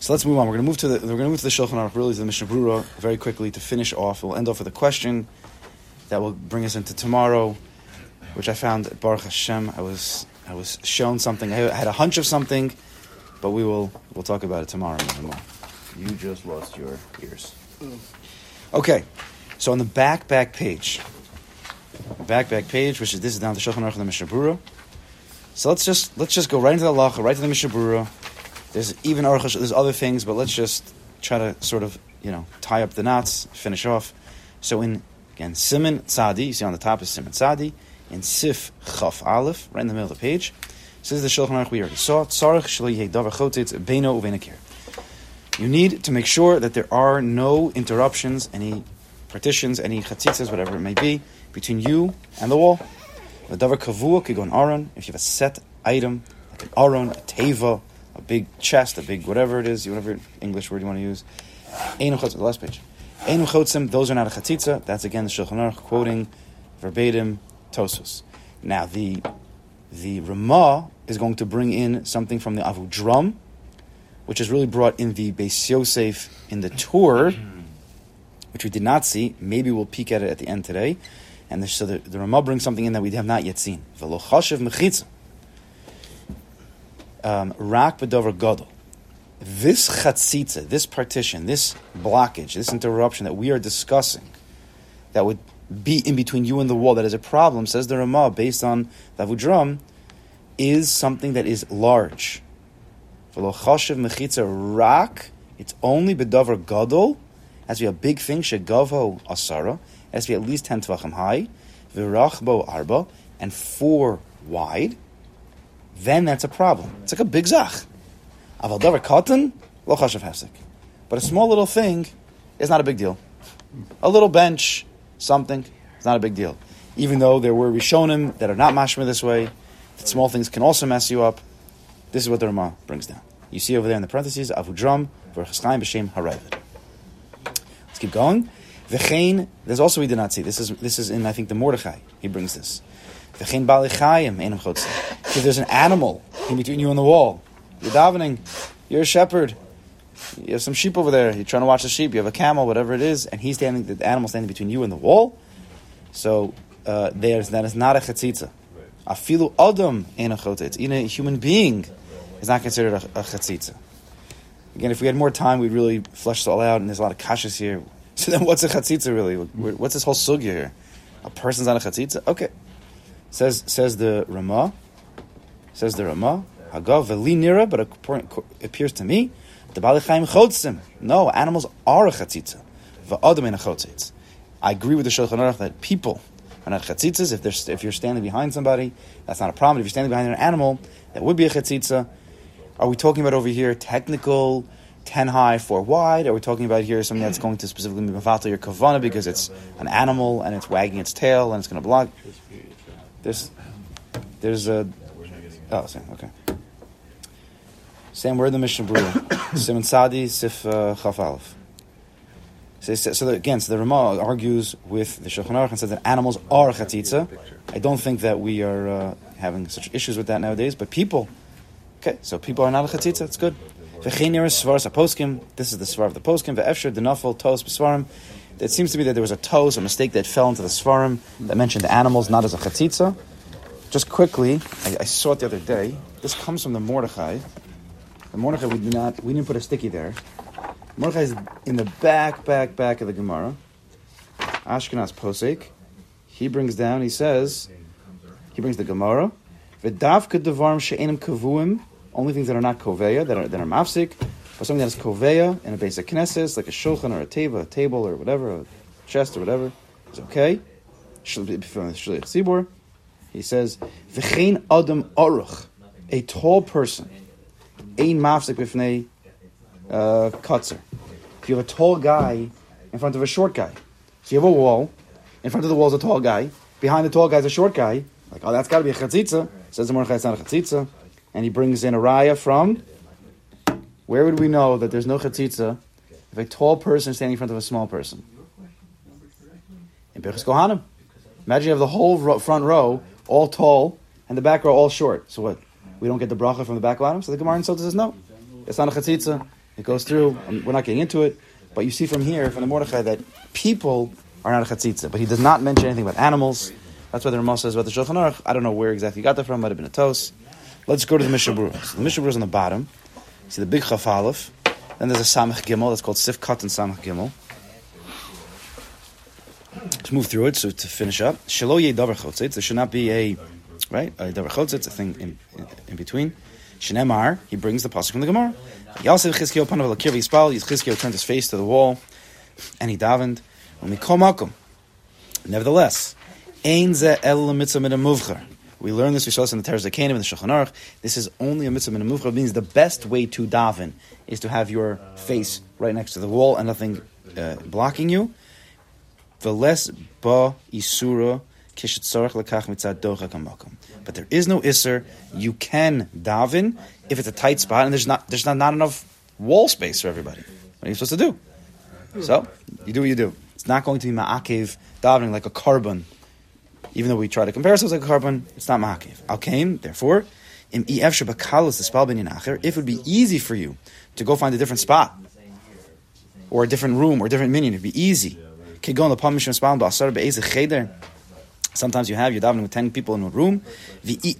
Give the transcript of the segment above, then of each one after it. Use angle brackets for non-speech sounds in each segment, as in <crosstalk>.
So let's move on. We're going to move to the we're going to move to the Shulchan Aruch, really to the Mishnah Brura very quickly to finish off. We'll end off with a question that will bring us into tomorrow, which I found Baruch Hashem. I was I was shown something. I had a hunch of something, but we will we'll talk about it tomorrow. You just lost your ears. Mm. Okay, so on the back back page, back back page, which is this is down to Shulchan Aruch and the Mishnah Brura. So let's just let's just go right into the Lacha, right to the Mishnah Brura. There's even Aruch, there's other things, but let's just try to sort of you know tie up the knots, finish off. So in again Siman Tzadi, you see on the top is Siman Tzadi. In Sif Chaf Aleph, right in the middle of the page, says the Shulchan Aruch we already saw. Tzarech shlo yeh davar chotetz beino uvenakir. You need to make sure that there are no interruptions, any partitions, any chatzitzas, whatever it may be, between you and the wall. If you have a set item, like an aron, a teva, a big chest, a big whatever it is, whatever English word you want to use. Ein chotz, the last page. Chotzim, those are not a chatzitza. That's again the Shulchan Aruch quoting verbatim Tosus. Now the the Ramah is going to bring in something from the Avudram, which is really brought in the Beis Yosef in the Tur, which we did not see. Maybe we'll peek at it at the end today. And the, so the, the Ramah brings something in that we have not yet seen. V'lo chashiv. Um, Rak b'dover gadol. This chatzitza, this partition, this blockage, this interruption that we are discussing, that would be in between you and the wall, that is a problem, says the Ramah, based on the Avudram, is something that is large. Rak. It's only b'dover gadol. Has to be a big thing. Shegavo asara. Has to be at least ten tvachim high. V'rachbo arba and four wide. Then that's a problem. It's like a big zach. Aval davar katan lo chashiv hefsek. But a small little thing is not a big deal. A little bench, something, it's not a big deal. Even though there were Rishonim that are not mashma this way, that small things can also mess you up. This is what the Ramah brings down. You see over there in the parentheses, Avudram, V'chaschayim b'shem haravid. Let's keep going. V'chein, there's also we did not see. This is this is in I think the Mordechai. He brings this. V'chein. If there's an animal in between you and the wall, you're davening, you're a shepherd, you have some sheep over there, you're trying to watch the sheep, you have a camel, whatever it is, and he's standing, the animal standing between you and the wall. So uh, there's that is not a chatzitza. Afilu adam enam chotzim. Even a human being is not considered a, a chatzitza. Again, if we had more time, we'd really flesh this all out, and there's a lot of kashas here. <laughs> So then, what's a chatzitza really? What's this whole sugya here? A person's on a chatzitza? Okay. Says says the Ramah. Says the Ramah. Hagav veli nira, but it appears to me the balichaim chotzim. No, animals are a chatzitza. Va'adam in a chotzitz. I agree with the Shulchan Aruch that people are not chatzitzas. If if you're standing behind somebody, that's not a problem. If you're standing behind an animal, that would be a chatzitza. Are we talking about over here technical, 10 high, 4 wide? Are we talking about here something that's going to specifically be mafatal your kavana because it's an animal and it's wagging its tail and it's going to block? There's, there's a. Oh, Sam, okay. Sam, we're in the Mishnah Brura. <coughs> Siman Sadi, Sif uh, Chaf Aleph. So, so the, again, so the Ramah argues with the Shulchan Aruch and says that animals are chatzitza. I don't think that we are uh, having such issues with that nowadays, but people Okay, so people are not a chatzitza. It's good. This is the svar of the poskim. Ve'efsher denafel tos b'svarim. It seems to be that there was a toes, a mistake that fell into the svarim that mentioned animals not as a chatzitza. Just quickly, I, I, saw it the other day. This comes from the Mordechai. The Mordechai we did not we didn't put a sticky there. Mordechai is in the back, back, back of the Gemara. Ashkenaz posek. He brings down. He says. He brings the Gemara. V'davka devarim she'enim kavuim only things that are not koveya, that are, that are mafsik, or something that is koveya in a basic knesses, like a shulchan or a teva, a table or whatever, a chest or whatever, is okay. He says, V'chein adam aruch, a tall person, ein mafsik b'fnei uh, kutzer. If you have a tall guy in front of a short guy, so you have a wall, in front of the wall is a tall guy, behind the tall guy is a short guy, like, oh, that's got to be a chatzitza. Says the Mordechai, it's not a chatzitza and he brings in a raya from. Where would we know that there's no chatzitza if a tall person is standing in front of a small person? In Birchas Kohanim. Imagine you have the whole ro- front row all tall and the back row all short. So what? We don't get the bracha from the back bottom? So the Gemara in Sota says no. It's not a chatzitza. It goes through. um, We're not getting into it, but you see from here, from the Mordechai, that people are not a chatzitza. But he does not mention anything about animals. That's why the Ramah says about the Shulchan Aruch. I don't know where exactly he got that from. Might have been a toast. Let's go to the Mishnah So the Mishnah is on the bottom. See the big Chaf Aleph. Then there's a Samach Gimel. That's called Sif Kat and Samach Gimel. Let's move through it. So to finish up, Shelo Yeh Davar Chotzitz. There should not be a right a Davar Chotzitz, a thing in, in, in between. Shnemar. He brings the pasuk from the Gemara. Yosef Chizkiel Panav Lakir Yispal. Chizkiel turned his face to the wall, and he davened. Nevertheless, Ein ze el mitzvah. We learn this, we this in the Teres Zakanim and the Shulchan Aruch. This is only a mitzvah min muvchar. means the best way to daven is to have your face right next to the wall and nothing uh, blocking you. Veles ba isura. But there is no isser. You can daven if it's a tight spot and there's not there's not, not enough wall space for everybody. What are you supposed to do? So you do what you do. It's not going to be ma'akev davening like a korban. Even though we try to compare ourselves like a korban, it's not ma'akev. Al therefore, im ef shabakalos the spal ben acher. If it would be easy for you to go find a different spot or a different room or a different minyan, it'd be easy. Sometimes you have you're davening with ten people in a room. It's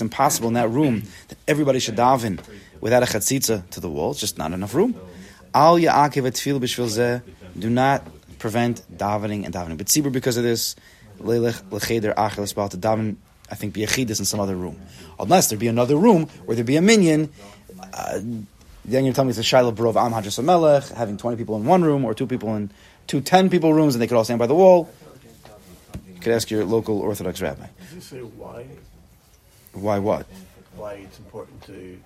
impossible in that room that everybody should daven without a chatzitza to the wall. It's just not enough room. Al. Do not prevent davening and davening. But tzibur because of this, leilech lecheder achel espal to daven. I think be a chidus in some other room, unless there be another room where there be a minyan. Uh, then you're telling me it's a shiloh brov am hadras melech, having twenty people in one room or two people in two ten people rooms, and they could all stand by the wall. You could ask your local Orthodox rabbi. Did you say why? Why what? Why it's important to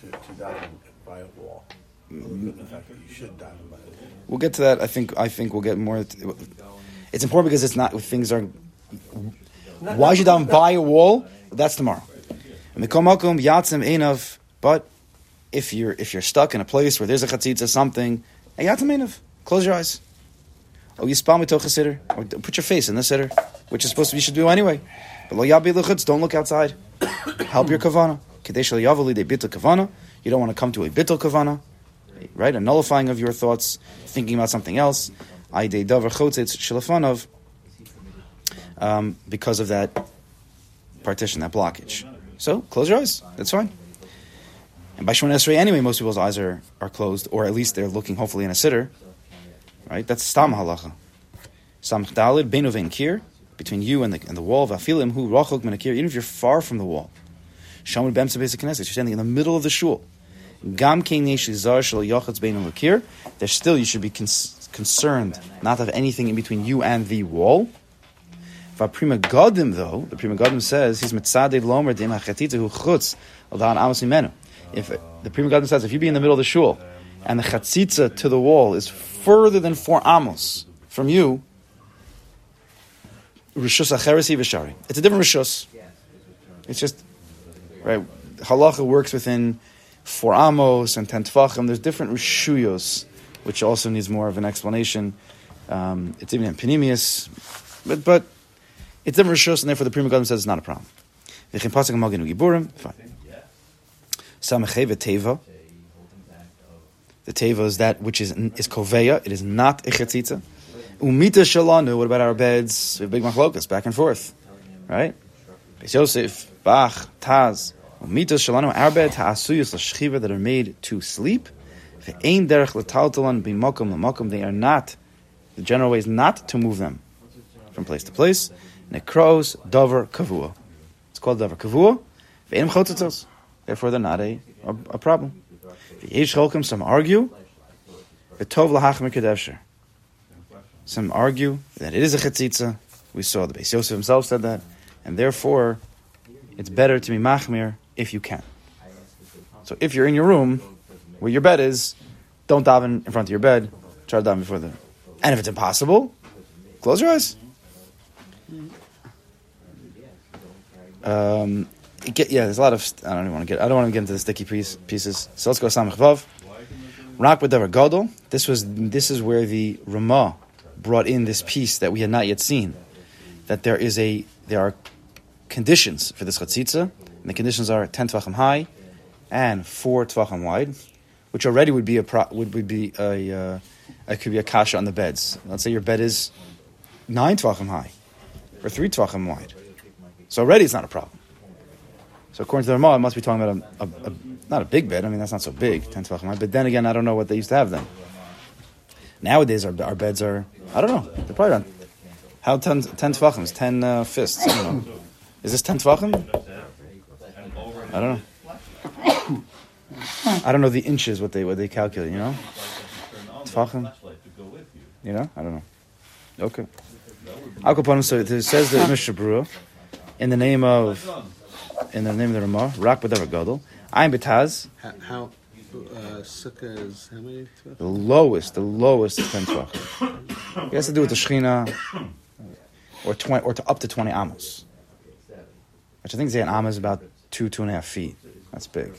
to, to dive by a wall? Than the fact that you should daven by a wall. We'll get to that. I think. I think we'll get more. It's important because it's not things are. Why should I buy a wall? That's tomorrow. Mikomakum yatzim einav. But if you're if you're stuck in a place where there's a chatzitza something, a yatzim einav. Close your eyes. Oh, you spam mitoch sitter, or put your face in the sitter, which is supposed to be you should do anyway. But lo yabi lechutz. Don't look outside. <coughs> Help your kavana. Kadesh yavali de bittul kavana. You don't want to come to a bittul kavana right? A nullifying of your thoughts, thinking about something else. Davar chotzitz shalafanov. Um, because of that partition, that blockage. So close your eyes. That's fine. And by Shemon Esrei, anyway, most people's eyes are, are closed, or at least they're looking hopefully in a sitter. Right? That's stam halacha. Sam dalid beinovein kir between you and the and the wall. Vafilim hu rachok menakir. Even if you're far from the wall. Shamud b'emsa basic knesset. You're standing in the middle of the shul. Gam zar shel yachatz bein lakir. There still you should be concerned not to have anything in between you and the wall. Pri Megadim though, the Pri Megadim says he's mitzadei lomer dem hachatita hu chutz al da'an amos imenu. If the Pri Megadim says if you be in the middle of the shul and the chatzitza to the wall is further than four amos from you, rishus acheresi v'shari. It's a different rishus. It's just right. Halacha works within four amos and ten tefachim. There's different rishuyos, which also needs more of an explanation. Um, it's even in Pnimius, but but it's different rishuyos, and therefore the Pri Megadim says it's not a problem. V'chem pasuk fine. The teva is that which is is koveya. It is not a. Umita shalanu. What about our beds? We have big machlokas back and forth, right? Yosef, Bach, Taz. Umita shalanu. Our bed ha'asuyus l'shchiva that are made to sleep. Ve'ein derech l'taltalan b'mokum l'mokum. They are not. The general way is not to move them from place to place. Nekros dover kavua. It's called dover kavua. Ve'enim chotzitzos. Therefore, they're not a, a, a problem. V'yesh cholkim, some argue. V'tov lahachmer kedevsher. Some argue that it is a chetzitza. We saw the Beis Yosef himself said that. And therefore, it's better to be machmir if you can. So if you're in your room, where your bed is, don't daven in front of your bed. Try to daven before the... And if it's impossible, close your eyes. Um, yeah, there's a lot of. I don't even want to get. I don't want to get into the sticky piece, pieces. So let's go Samach Vav. Rak b'davar gadol. This was. This is where the Ramah brought in this piece that we had not yet seen. That there is a. There are conditions for this chatzitza, and the conditions are ten tvachim high, and four tvachim wide, which already would be a pro, would, would be a uh, it could be a kasha on the beds. Let's say your bed is nine tvachim high or three tvachim wide, so already it's not a problem. So according to the Ramah, it must be talking about a, a, a not a big bed. I mean, that's not so big, ten tvachim high. But then again, I don't know what they used to have then. Nowadays, our, our beds are I don't know. They're probably around how ten ten tvachims, ten uh, fists. Is this ten tvachim? I don't know. <coughs> I don't know the inches what they what they calculate. You know, tefachim. You know, I don't know. Okay. Al so it says that Mishnah Berurah in the name of in the name of the Ramah, Rak B'Davar Gadol, Ayin B'Taz. How, how uh, sukkah is how many? The lowest, the lowest is ten tefachim. It has to do with the Shechina, or twenty, or to up to twenty amos. Which I think an amma is about two, two and a half feet. That's big.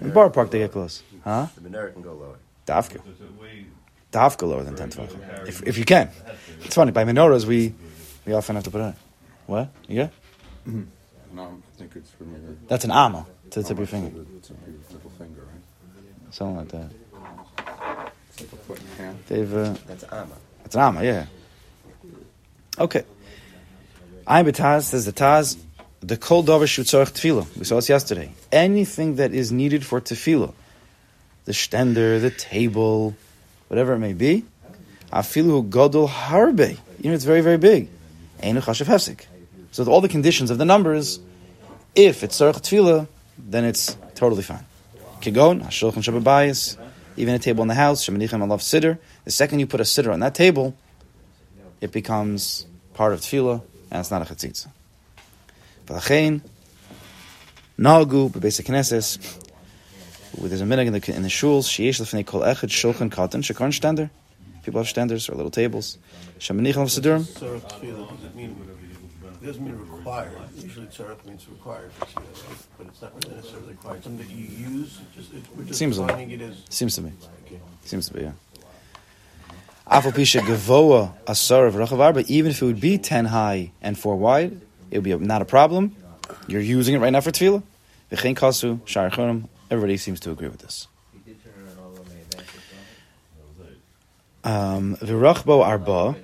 In Bar Park, they get close. Huh? The menorah can go lower. Dafka. Dafka lower than 10 tvachim. If, if you can. It's funny, by menorahs, we, we often have to put it. What? You get? No, I think it's for me. That's an amma to the tip of your finger. It's a little finger, right? Something like that. It's like a foot and a half. They've, uh, That's Amma. it's an amma, yeah. Okay. Ayin B'Taz says the Taz, the kol davar shutzarch tefillah. We saw this yesterday. Anything that is needed for tefillah, the stender, the table, whatever it may be, afilu gadol harbe. You know, it's very, very big. Einu chashav hefsik. So all the conditions of the numbers, if it's tzarch tefillah, then it's totally fine. Kigon, hashulchan shababayis, even a table in the house, shemanichem alav siddur. The second you put a siddur on that table, it becomes part of tefillah, and it's not a chatzitza. V'lachein, nagu, b'beis knesses, there's a minhag in the, in the shuls, sheyesh lefnei kol echad shulchan katan, shekon stender. People have standers or little tables. Shemanichem alav siddurim. Tzarech it doesn't mean required. Usually tzarech means required, but it's not really necessarily required. Something that you use, just, it, we're just Seems like- defining it as. Seems to me. Okay. Seems to be, yeah. Afal pisha gavoa asar of rachav arba, even if it would be 10 high and 4 wide, it would be not a problem. You're using it right now for tefillah. V'chein kasu, sharichonim. Everybody seems to agree with this. Um, arba,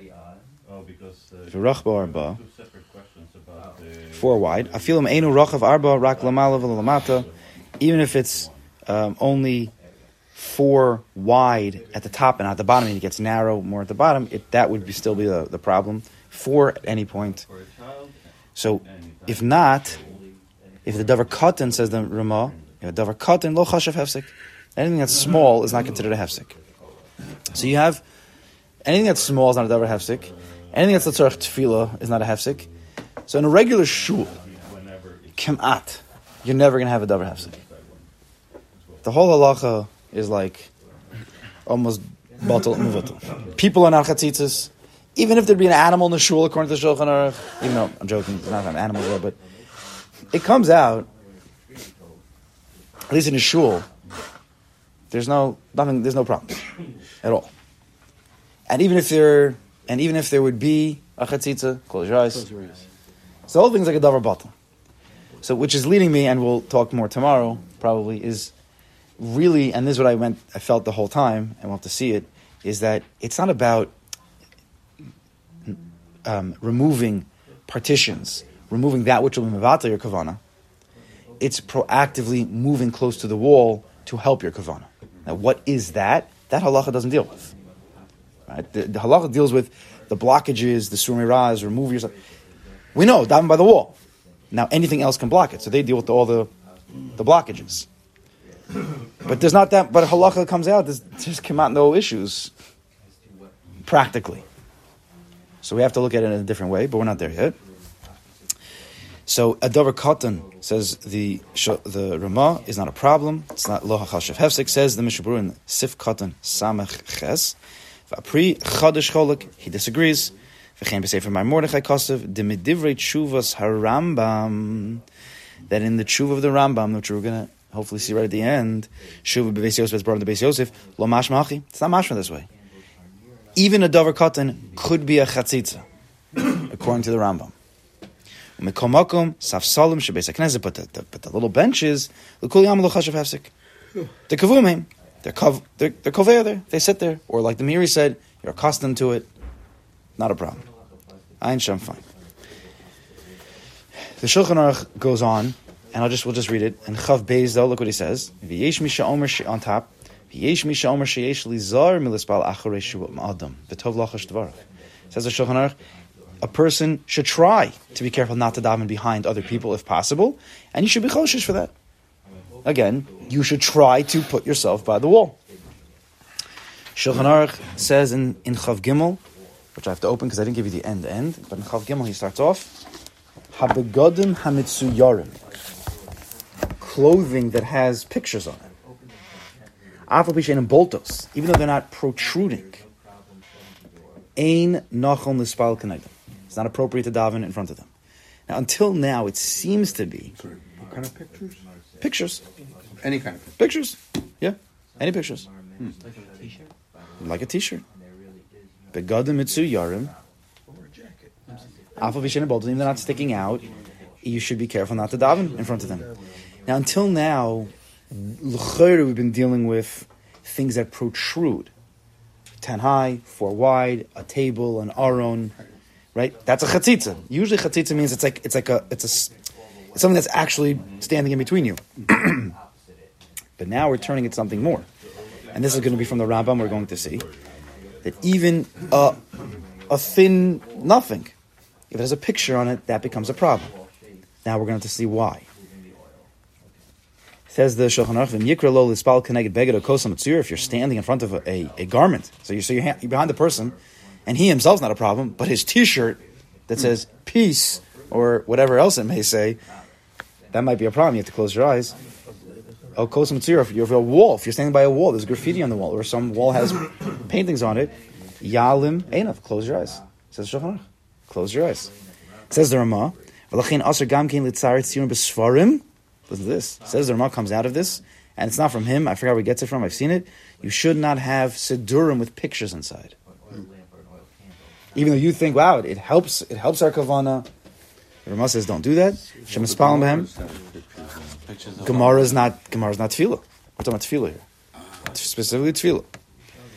v'rachbo arba, four wide. Afilim einu rachav arba rak lamala v'lamata. Even if it's um, only four wide at the top and at the bottom, and it gets narrow more at the bottom, it, that would be, still be the, the problem. Four at any point. A. So, if not, if the davar katan says the Ramah, if the davar katan lo chashav hefsek, anything that's small is not considered a hefsek. So you have anything that's small is not a davar hefsek. Anything that's letzarech tefillah is not a hefsek. So in a regular shul, kemat, you're never going to have a davar hefsek. The whole halacha is like almost batal. People are not chatzitzas. Even if there'd be an animal in the shul, according to the Shulchan Aruch, even though I'm joking, it's not an animal there, but it comes out, at least in a shul, there's no nothing, there's no problem at all. And even if there, and even if there would be a chatzitza, close your eyes. Close your eyes. So the whole thing's like a davar bottle. So which is leading me, and we'll talk more tomorrow, probably, is really, and this is what I went, I felt the whole time, and we'll have to see it, is that it's not about um, removing partitions, removing that which will be mevata your kavana. It's proactively moving close to the wall to help your kavana. Now, what is that? That halacha doesn't deal with. Right? The, the halacha deals with the blockages, the surmi raz, remove yourself. We know, down by the wall. Now, anything else can block it. So they deal with all the, the blockages. But there's not that, but halacha comes out, there's just come out no issues practically. So we have to look at it in a different way, but we're not there yet. So a davar katan says the the Ramah is not a problem. It's not lo hachashav hefsek. Says the Mishabur in Sif katan samach ches. V'apri chadash cholik. He disagrees. V'chein b'sefer my Mordechai Kosev the medivrei tshuvas harambam that in the tshuva of the Rambam, which we're gonna hopefully see right at the end, tshuva b'beis Yosef is brought in the Beis Yosef lo mashmachi. It's not mashma this way. Even a davar katan could be a chatzitza, according to the Rambam. But the, the but the little benches l'kul yam lo chashav hefsek. The kavumim, they're they're they're there. They sit there, or like the Meiri said, you're accustomed to it. Not a problem. Ein Shem fine. The Shulchan Aruch goes on, and I'll just we'll just read it. And Chav Beis look what he says. Omer on top. Says the Shulchan Aruch, a person should try to be careful not to daven behind other people if possible, and you should be choshish for that. Again, you should try to put yourself by the wall. Shulchan Aruch says in, in Chav Gimel, which I have to open because I didn't give you the end end, but in Chav Gimel he starts off, Habegodim Hamitsuyarim, clothing that has pictures on it. Afal Pishen and Boltos, even though they're not protruding. Ein Nachon Lispal Kenegdim. It's not appropriate to daven in front of them. Now, until now, it seems to be Sorry, what kind of pictures? pictures. Any kind of picture. Pictures. Yeah. Any pictures. Hmm. Like a t-shirt. Begadim mitzu yarim. Alpha vishin and even they're not sticking out, you should be careful not to daven in front of them. Now, until now, l'chayr, we've been dealing with things that protrude. Ten high, four wide, a table, an aron, right? That's a chatzitza. Usually, chatzitza means it's like it's like a it's a it's something that's actually standing in between you. <clears throat> but now we're turning it something more, and this is going to be from the Rambam. We're going to see that even a a thin nothing, if it has a picture on it, that becomes a problem. Now we're going to see why. Says the Shulchan Aruch, "V'yikra lo lispal keneged beged etzur." If you're standing in front of a, a, a garment, so you so you're, ha- you're behind the person, and he himself's not a problem, but his T-shirt that says "peace" or whatever else it may say, that might be a problem. You have to close your eyes. Oh, kosam etzur. If you're a wall, if you're standing by a wall, there's graffiti on the wall, or some wall has <coughs> paintings on it. Yalim einav. Close your eyes. Says Shulchan Aruch. Close your eyes. Says the Rama. Listen to this. Says the Ramah comes out of this, and it's not from him. I forgot where he gets it from. I've seen it. You should not have sidurim with pictures inside. Even though you think, wow, it, it helps. It helps our kavana. The Ramah says, don't do that. Shemispalim b'hem. Gemara is not Gemara is not tefillah. We're talking about tefillah here, specifically tefillah.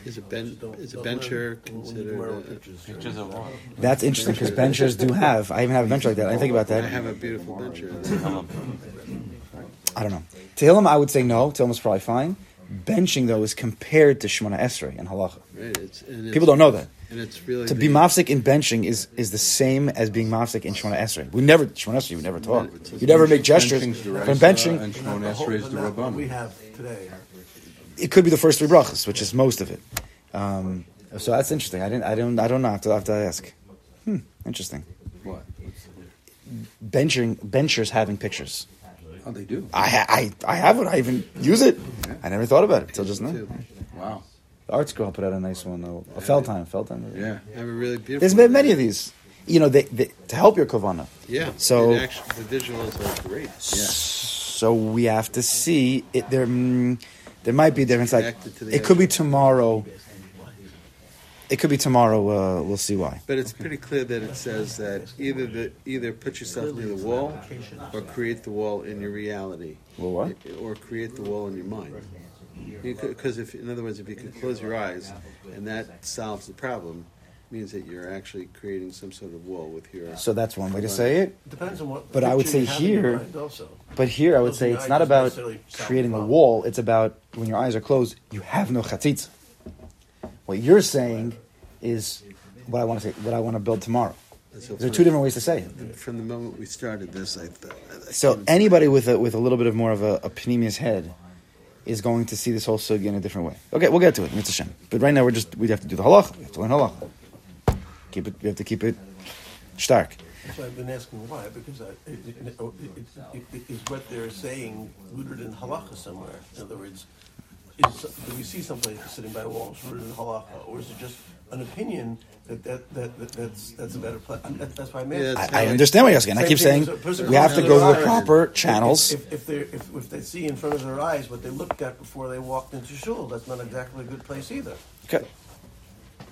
Is a ben, is a bencher considered? A, That's interesting because benchers do have. I even have a bench like that. I think about that. I have a beautiful bencher. I don't know. Tehillim, I would say no. Tehillim is probably fine. Benching though is compared to Shemona Esrei and Halacha. Right, it's, and it's, People don't know that. And it's really To be mafsik in benching is, is the same as being mafsik in Shemona Esrei. We never Shemona Esrei. We never talk. You never make gestures. Benching's From benching, and Shimon The whole- Esrei is the but we have today, it could be the first three brachas, which is most of it. Um, so that's interesting. I didn't. I don't. I don't know. I have to, I have to ask. Hmm. Interesting. What? Benching benchers having pictures. Oh, they do. I I I have it. I even use it. I never thought about it until just now. Wow. The ArtScroll put out a nice one. though. A Feldheim. Feldheim. Yeah. I have a really beautiful. There's been many of these. You know, they, they, to help your kavana. Yeah. So- actually, the visuals are great. Yeah. So we have to see it. There, mm, there might be a difference. Like to the it could be actual- tomorrow. It could be tomorrow. Uh, we'll see why. But it's pretty clear that it says that either the either put yourself near the wall, or create the wall in your reality, Well, what? or create the wall in your mind. Because if, in other words, if you can close your eyes and that solves the problem, means that you're actually creating some sort of wall with your. So that's one way to say it. depends on what. But I would say have in your here- But here, I would say it's not about creating a wall. It's about when your eyes are closed, you have no chatzitza. What you're saying is what I want to say. What I want to build tomorrow. So There are two different ways to say it. From the moment we started this, I thought. I So anybody with a with a little bit of more of a, a pnimius head is going to see this whole sugi in a different way. Okay, we'll get to it, Mitzvah Shem. But right now we're just we have to do the halach. We have to learn halach. Keep it. We have to keep it stark. that's why I've been asking why because I, it, it, it, it, it, is what they're saying rooted in halacha somewhere. In other words, is do we see somebody sitting by a wall it's rooted in halacha, or is it just an opinion that, that, that, that that's that's a better place? That, that's why I'm Yeah, asking. I, I understand what you're asking. I keep saying as a person we have to go their to the proper channels. If, if, they if, if they see in front of their eyes what they looked at before they walked into shul, that's not exactly a good place either. Okay.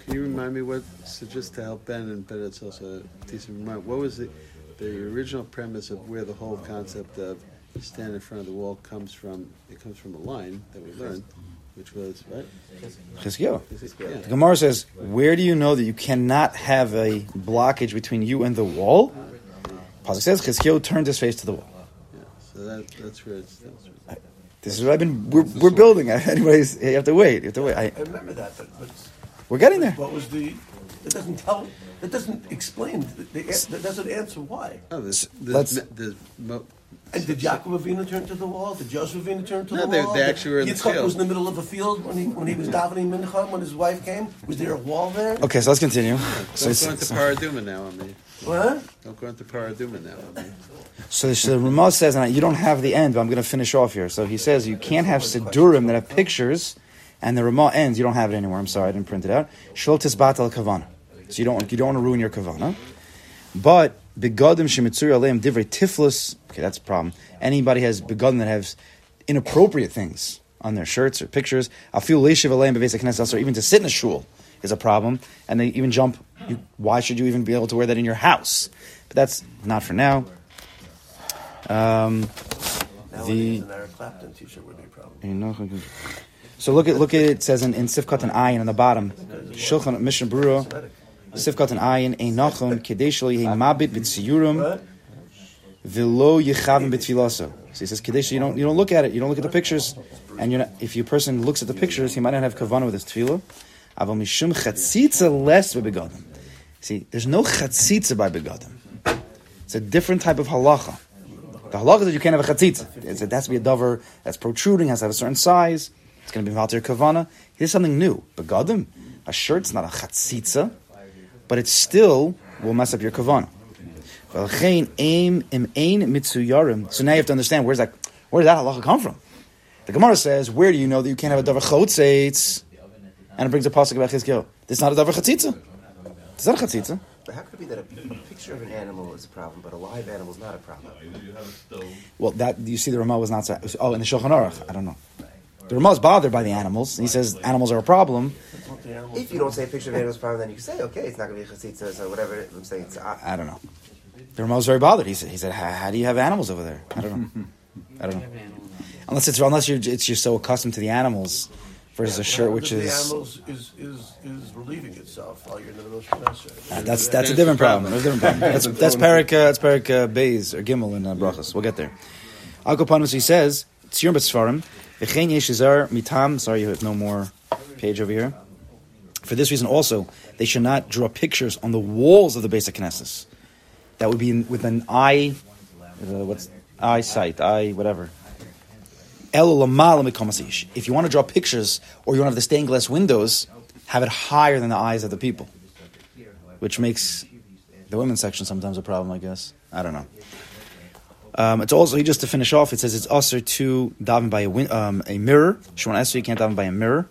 Can you remind me what? So just to help Ben, and but it's also a decent reminder. What was it? the original premise of where the whole concept of stand in front of the wall comes from. It comes from a line that we learned, which was right. Chizkiyahu. Yeah. The Gemara says, "Where do you know that you cannot have a blockage between you and the wall?" Uh, Pasuk says, "Chizkiyahu turned his face to the wall." Yeah, so that, that's where it's. That's where This is what I've been. We're, we're building. <laughs> Anyways, you have to wait. You have to wait. I, I remember that, but, but we're getting there. what was the, it doesn't tell, it doesn't explain, the- the- it doesn't answer why. oh, there's, Let's- there's, there's mo- And did Yaakov Avinu turn to the wall? Did Joseph Avinu turn to No, the they- wall? they actually were in the field. was in the middle of a field when he, when he was davening mincha, when his wife came? Was there a wall there? Okay, so let's continue. So, don't go into so, paraduma now on me. What? Don't go into paraduma now on me. so the Ramah says, and you don't have the end, but I'm going to finish off here. So he says you can't have sidurim that have pictures, and the Ramah ends. You don't have it anymore. I'm sorry, I didn't print it out. Shul tisbat al kavana. So you don't you don't want to ruin your kavana. But begadim shemitzuri aleim divrei tiflus. Okay, that's a problem. Anybody has begadim that has inappropriate things on their shirts or pictures. Afil leishiv aleim bevesa knesset or even to sit in a shul is a problem. And they even jump. You, why should you even be able to wear that in your house? But that's not for now. Um, Eric Clapton t-shirt would be a problem. so look at look at it. it says in, in Sifkat and Ayin on the bottom. Shulchan Mishnah Berurah. Sifkat and Ayin Einachon Mabit Yechavim. So he says Kedesh. You don't you don't look at it. You don't look at the pictures. And not, if your person looks at the pictures, he might not have kavanah with his tefillah. Aval mishum chatzitza less begadim. See, there's no chatzitza by begadim. It's a different type of halacha. The halacha is that you can't have a chatzitza. It's, it has to be a dover that's protruding, has to have a certain size. It's going to be valtir kavana. Here's something new. Begadim, a shirt's not a chatzitza, but it still will mess up your kavana. V'alchein aim im ein mitzuyarim. So now you have to understand where's that where did that halacha come from? The Gemara says, where do you know that you can't have a davar chotzeitz? And it brings a pasuk about Chizkiel. This is not a davar chatzitza. It's not a chatzitza. But how could it be that a, a picture of an animal is a problem, but a live animal is not a problem? Well, that you see, the Ramah was not. so- Oh, in the Shulchan Aruch, I don't know. The Ramah is bothered by the animals. He says animals are a problem. What the animals If you don't say a picture of an animal is a problem, then you can say, okay, it's not going to be a chasitza, so whatever I'm saying. It's, I, I don't know. The Ramah was very bothered. He said, "He said, how, how do you have animals over there? I don't know. <laughs> I don't know. Unless it's unless you're it's you're so accustomed to the animals versus a shirt which the is animals is, is, is relieving itself while you're in the middle of Shemesher. Uh, that's that's a different problem. That's a different problem. <laughs> That's that's parak uh, that's parak uh, Beis or Gimel in uh, Brachas. We'll get there. Akopanus he says Tziyur B'Sfarim V'chein Yeshizar Mitam. Sorry, you have no more page over here. For this reason, also they should not draw pictures on the walls of the basic Knesses. That would be in, with an eye, uh, what's eyesight, eye whatever. If you want to draw pictures or you want to have the stained glass windows, have it higher than the eyes of the people which makes the women's section sometimes a problem, I guess. I don't know. Um, it's also just to finish off. It says it's usher to daven by a win- um, a mirror. Shimon you can't daven by a mirror.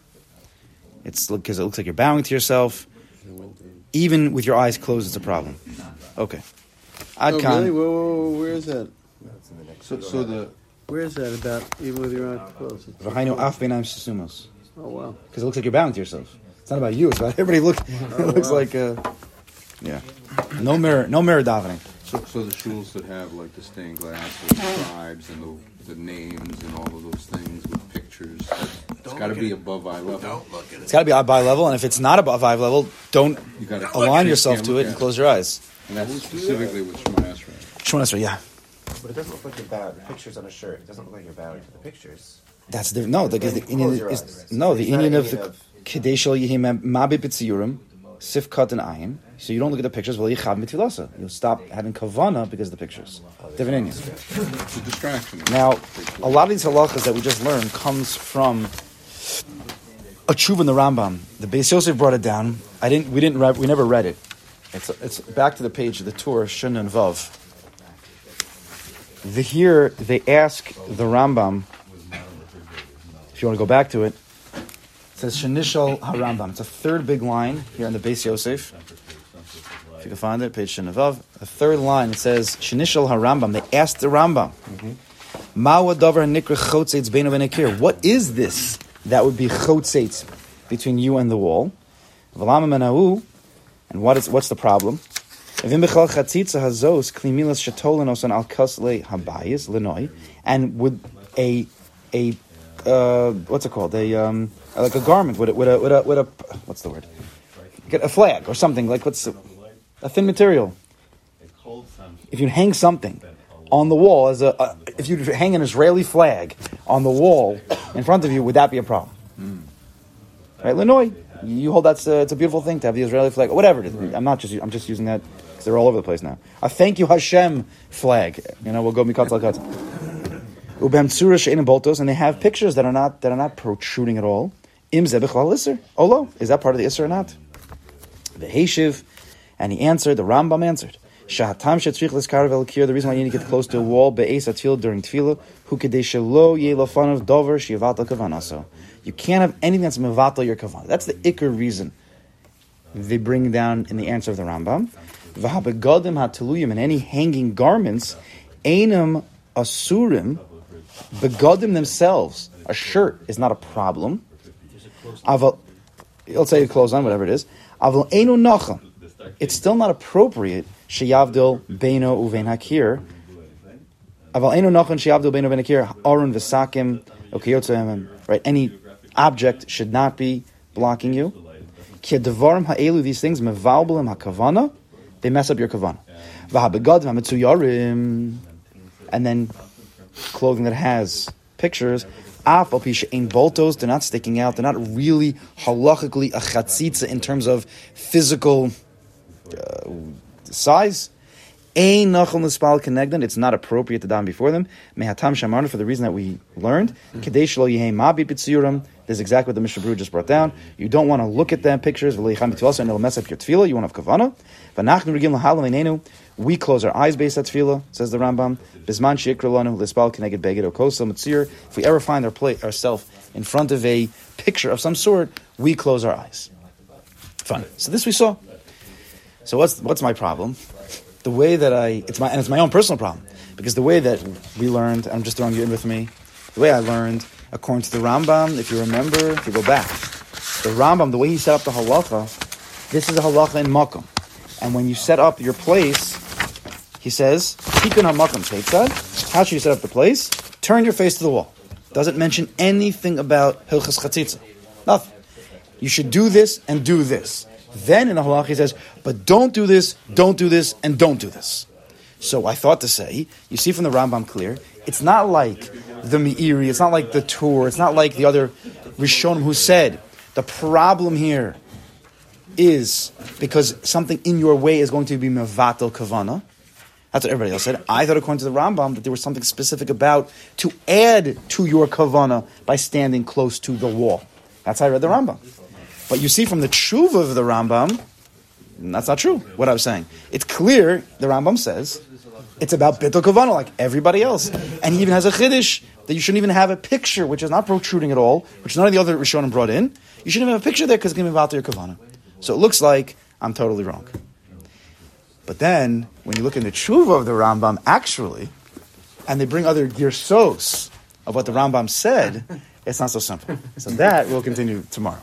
It's because it looks like you're bowing to yourself. Even with your eyes closed, it's a problem. Okay. Ad Oh, Khan. really? Whoa, whoa, whoa, where is that? So, so the Where is that about? Even with your eyes closed. It's- V'hainu af beinayim sesumos. Oh wow. Because it looks like you're bowing to yourself. It's not about you. It's about <laughs> everybody. Look, it looks like uh, yeah. No mirror. No mirror davening. so, so the shuls that have like the stained glass with the tribes and the, the names and all of those things with pictures. That's, it's Don't got to be it. above eye level. Don't look at It's It's got to be eye by level, and if it's not above eye level, don't You got to align yourself to it and close your eyes. And that's specifically what Shemon Esrei. Shimon Esrei, yeah. but it doesn't look like you're bowing. The picture's on a shirt. It doesn't look like you're bowing to the pictures. That's the no. The, the, Then Indian is no the It's Indian of the Indian of- Kadeshal Yehim Mabi B'tziyurim Sifkat and Ayin. So you don't look at the pictures. Well, Yichab Mitilasa. You'll stop having kavana because of the pictures. Different Indian. It's a distraction. Now, a lot of these halachas that we just learned comes from a tshuva in the Rambam. The Beis Yosef brought it down. I didn't. We didn't. Read, we never read it. It's it's back to the page of the Tur Shun and Vav. The here they ask the Rambam. If you want to go back to it, it says Shanishal HaRambam. It's a third big line here in the Beis Yosef. If you can find it, page Shun and Vav. A third line. It says Shanishal HaRambam. They asked the Rambam. Mm-hmm. Mawa davar nikra chotzeitz beinu v'nekir. What is this that would be chotzeitz between you and the wall? V'lama menahu, and what is what's the problem? V'im b'chal chatzitza hazos klimilas shetolanos on al kasle habayis lenoi, and with a a uh, what's it called? A um, like a garment with a, with a with a with a what's the word? Get a flag or something like what's the, a thin material. If you hang something on the wall as a, a if you hang an Israeli flag on the wall in front of you, would that be a problem? Mm. Right, Lenoi, you hold that's a, it's a beautiful thing to have the Israeli flag, whatever it is. I'm not just I'm just using that because they're all over the place now. A thank you Hashem flag. You know, we'll go mikatz lakatz. Ubem tzura she'enim boltos, and they have pictures that are not that are not protruding at all. Im zeh b'chlal iser. Olo, is that part of the iser or not? The Heshiv, and he answered. The Rambam answered. Shahatam shetzrich l'skarav el kir. The reason why you need to get close to a wall be'es atfil during tefillah. Hu kedei dover shivat kavanaso. You can't have anything that's mevatel your kavanah. That's the ikr reason they bring down in the answer of the Rambam. V'habegadim hateluyim and any hanging garments, einam asurim, begadim themselves. A shirt is not a problem. Aval, let's say clothes on, whatever it is. Aval enu nacham. It's still not appropriate. Sheyavdil beino uvein hakir. Aval enu nacham sheyavdil beino uvein hakir. Arun v'sakim. Okay, right. Any object should not be blocking you. Ki ha'elu, these things, mevalbelim hakavana, they mess up your kavana. V'habegadim ha'metzuyarim, and then clothing that has pictures, af al pisha ein boltos, they're not sticking out, they're not really halachically a chatzitza in terms of physical uh, size. Ein nachal nispal connected. It's not appropriate to daven before them. Mehatam shamarnu for the reason that we learned. Kadesh lo yehem mabit b'tziyurim. This is exactly what the Mishnah Berurah just brought down. You don't want to look at them pictures. And it'll mess up your tefillah. You want to have kavana. We close our eyes based at tefillah, says the Rambam. Bisman sheikra lanu lispal connected beged okosa mitzir. If we ever find our play, ourselves in front of a picture of some sort, we close our eyes. Fine. So this we saw. So what's what's my problem? The way that I it's my and it's my own personal problem because the way that we learned, I'm just throwing you in with me. The way I learned, according to the Rambam, if you remember, if you go back, the Rambam, the way he set up the halacha, this is a halacha in makom, and when you set up your place, he says, "Tikun hamakom teitzad." How should you set up the place? Turn your face to the wall. Doesn't mention anything about hilchas chatzitza. Nothing. You should do this and do this. Then in the halach he says, but don't do this, don't do this, and don't do this. So I thought to say, you see from the Rambam clear, it's not like the Meiri, it's not like the Tur, it's not like the other Rishonim who said, the problem here is because something in your way is going to be mevatel kavana. That's what everybody else said. I thought, according to the Rambam, that there was something specific about to add to your kavana by standing close to the wall. That's how I read the Rambam. But you see from the tshuva of the Rambam, that's not true. What I was saying, it's clear. The Rambam says it's about bittul kavana, like everybody else, and he even has a chiddush that you shouldn't even have a picture, which is not protruding at all, which none of the other Rishonim brought in. You shouldn't have a picture there because it's going to be about your kavana. So it looks like I'm totally wrong. But then, when you look in the tshuva of the Rambam, actually, and they bring other girsos of what the Rambam said, it's not so simple. So that will continue tomorrow.